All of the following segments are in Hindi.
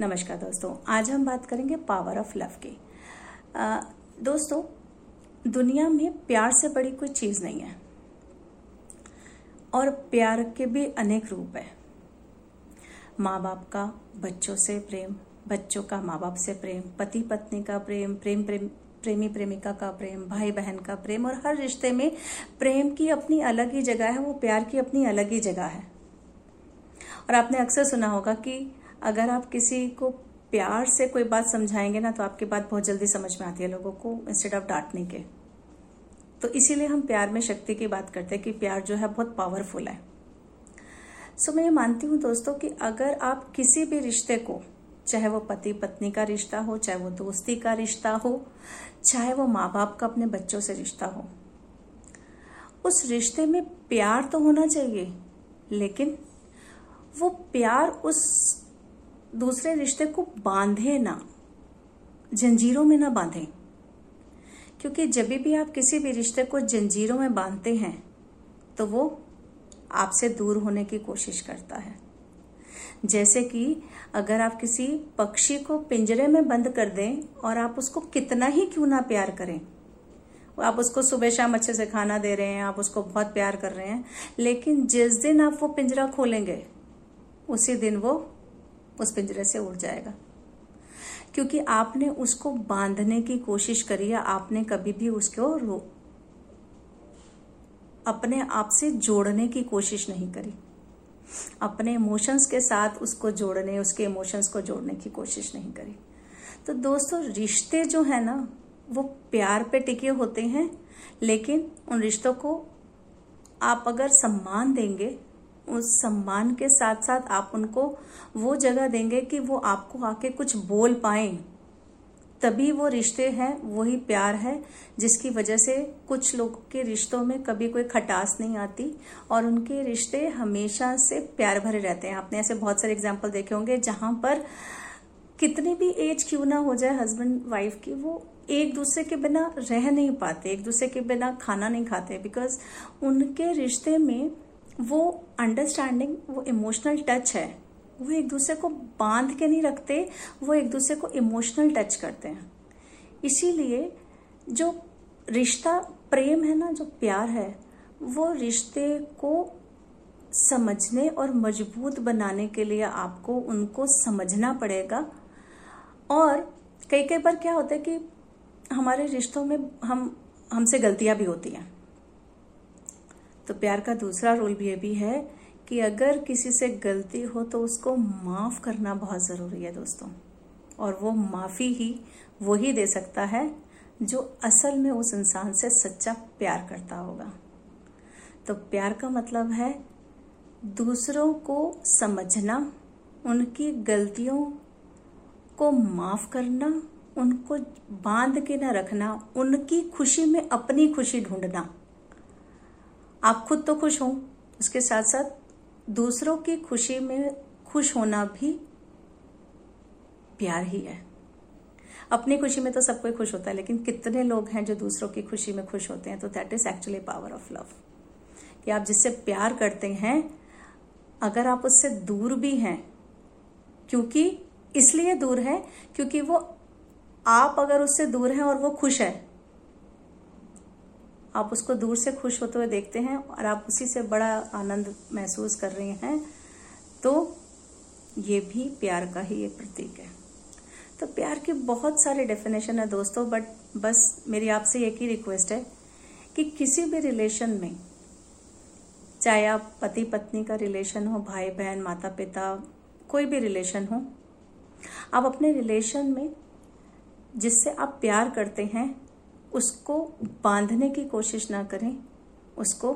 नमस्कार दोस्तों आज हम बात करेंगे पावर ऑफ़ लव की। आ, दोस्तों दुनिया में प्यार से बड़ी कोई चीज़ नहीं है। और प्यार के भी अनेक रूप है। माँ बाप का बच्चों से प्रेम बच्चों का माँ बाप से प्रेम पति पत्नी का प्रेम प्रेम प्रेम प्रेमी प्रेमिका का प्रेम भाई बहन का प्रेम और हर रिश्ते में प्रेम की अपनी अलग ही जगह है वो प्यार की अपनी अलग ही जगह है। और आपने अक्सर सुना होगा कि अगर आप किसी को प्यार से कोई बात समझाएँगे ना तो आपकी बात बहुत जल्दी समझ में आती है लोगों को इंस्टेड ऑफ़ डांटने के। तो इसीलिए हम प्यार में शक्ति की बात करते हैं कि प्यार जो है बहुत पावरफुल है। सो मैं ये मानती हूँ दोस्तों कि अगर आप किसी भी रिश्ते को, चाहे वो पति पत्नी का रिश्ता हो, चाहे वो दोस्ती का रिश्ता हो, चाहे वो माँ बाप का अपने बच्चों से रिश्ता हो, उस रिश्ते में प्यार तो होना चाहिए, लेकिन वो प्यार उस दूसरे रिश्ते को बांधे ना, जंजीरों में ना बांधे। क्योंकि जब भी आप किसी भी रिश्ते को जंजीरों में बांधते हैं तो वो आपसे दूर होने की कोशिश करता है। जैसे कि अगर आप किसी पक्षी को पिंजरे में बंद कर दें और आप उसको कितना ही क्यों ना प्यार करें। आप उसको सुबह शाम अच्छे से खाना दे रहे हैं, आप उसको बहुत प्यार कर रहे हैं, लेकिन जिस दिन आप वो पिंजरा खोलेंगे, उसी दिन वो उस पिंजरे से उड़ जाएगा। क्योंकि आपने उसको बांधने की कोशिश करी या आपने कभी भी उसको रो, अपने आप से जोड़ने की कोशिश नहीं करी। अपने इमोशंस के साथ उसको जोड़ने, उसके इमोशंस को जोड़ने की कोशिश नहीं करी। तो दोस्तों, रिश्ते जो है ना, वो प्यार पे टिके होते हैं, लेकिन उन रिश्तों को आप अगर सम्मान देंगे उस सम्मान के साथ साथ आप उनको वो जगह देंगे कि वो आपको आके कुछ बोल पाए। तभी वो रिश्ते हैं, वही प्यार है, जिसकी वजह से कुछ लोगों के रिश्तों में कभी कोई खटास नहीं आती और उनके रिश्ते हमेशा से प्यार भरे रहते हैं। आपने ऐसे बहुत सारे एग्ज़ाम्पल देखे होंगे जहाँ पर कितनी भी एज क्यों ना हो जाए हस्बैंड वाइफ की, वो एक दूसरे के बिना रह नहीं पाते, एक दूसरे के बिना खाना नहीं खाते बिकॉज़ उनके रिश्ते में वो अंडरस्टैंडिंग वो इमोशनल टच है। वो एक दूसरे को बाँध के नहीं रखते, वो एक दूसरे को इमोशनल टच करते हैं। इसीलिए जो रिश्ता प्रेम है ना, जो प्यार है, वो रिश्ते को समझने और मज़बूत बनाने के लिए आपको उनको समझना पड़ेगा। और कई कई बार क्या होता है कि हमारे रिश्तों में हम, हमसे गलतियाँ भी होती हैं। तो प्यार का दूसरा रोल भी ये भी है कि अगर किसी से गलती हो तो उसको माफ़ करना बहुत ज़रूरी है दोस्तों। और वो माफ़ी ही, वो ही दे सकता है जो असल में उस इंसान से सच्चा प्यार करता होगा। तो प्यार का मतलब है दूसरों को समझना, उनकी गलतियों को माफ़ करना, उनको बाँध के न रखना, उनकी खुशी में अपनी खुशी ढूंढना। आप खुद तो खुश हो। उसके साथ साथ दूसरों की खुशी में खुश होना भी प्यार ही है। अपनी खुशी में तो सब कोई खुश होता है, लेकिन कितने लोग हैं जो दूसरों की खुशी में खुश होते हैं तो that is actually power of love कि आप जिससे प्यार करते हैं, अगर आप उससे दूर भी हैं, क्योंकि इसलिए दूर है, क्योंकि वो, आप अगर उससे दूर हैं और वो खुश है आप उसको दूर से खुश होते हुए देखते हैं और आप उसी से बड़ा आनंद महसूस कर रहे हैं तो ये भी प्यार का ही एक प्रतीक है। तो प्यार के बहुत सारे डेफिनेशन है दोस्तों बट बस मेरी आपसे एक ही रिक्वेस्ट है कि किसी भी रिलेशन में, चाहे आप पति पत्नी का रिलेशन हो भाई बहन माता पिता कोई भी रिलेशन हो, आप अपने रिलेशन में जिससे आप प्यार करते हैं उसको बांधने की कोशिश ना करें, उसको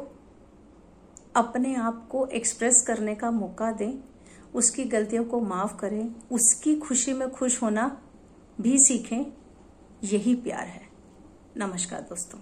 अपने आप को एक्सप्रेस करने का मौका दें, उसकी गलतियों को माफ़ करें, उसकी खुशी में खुश होना भी सीखें, यही प्यार है। नमस्कार दोस्तों।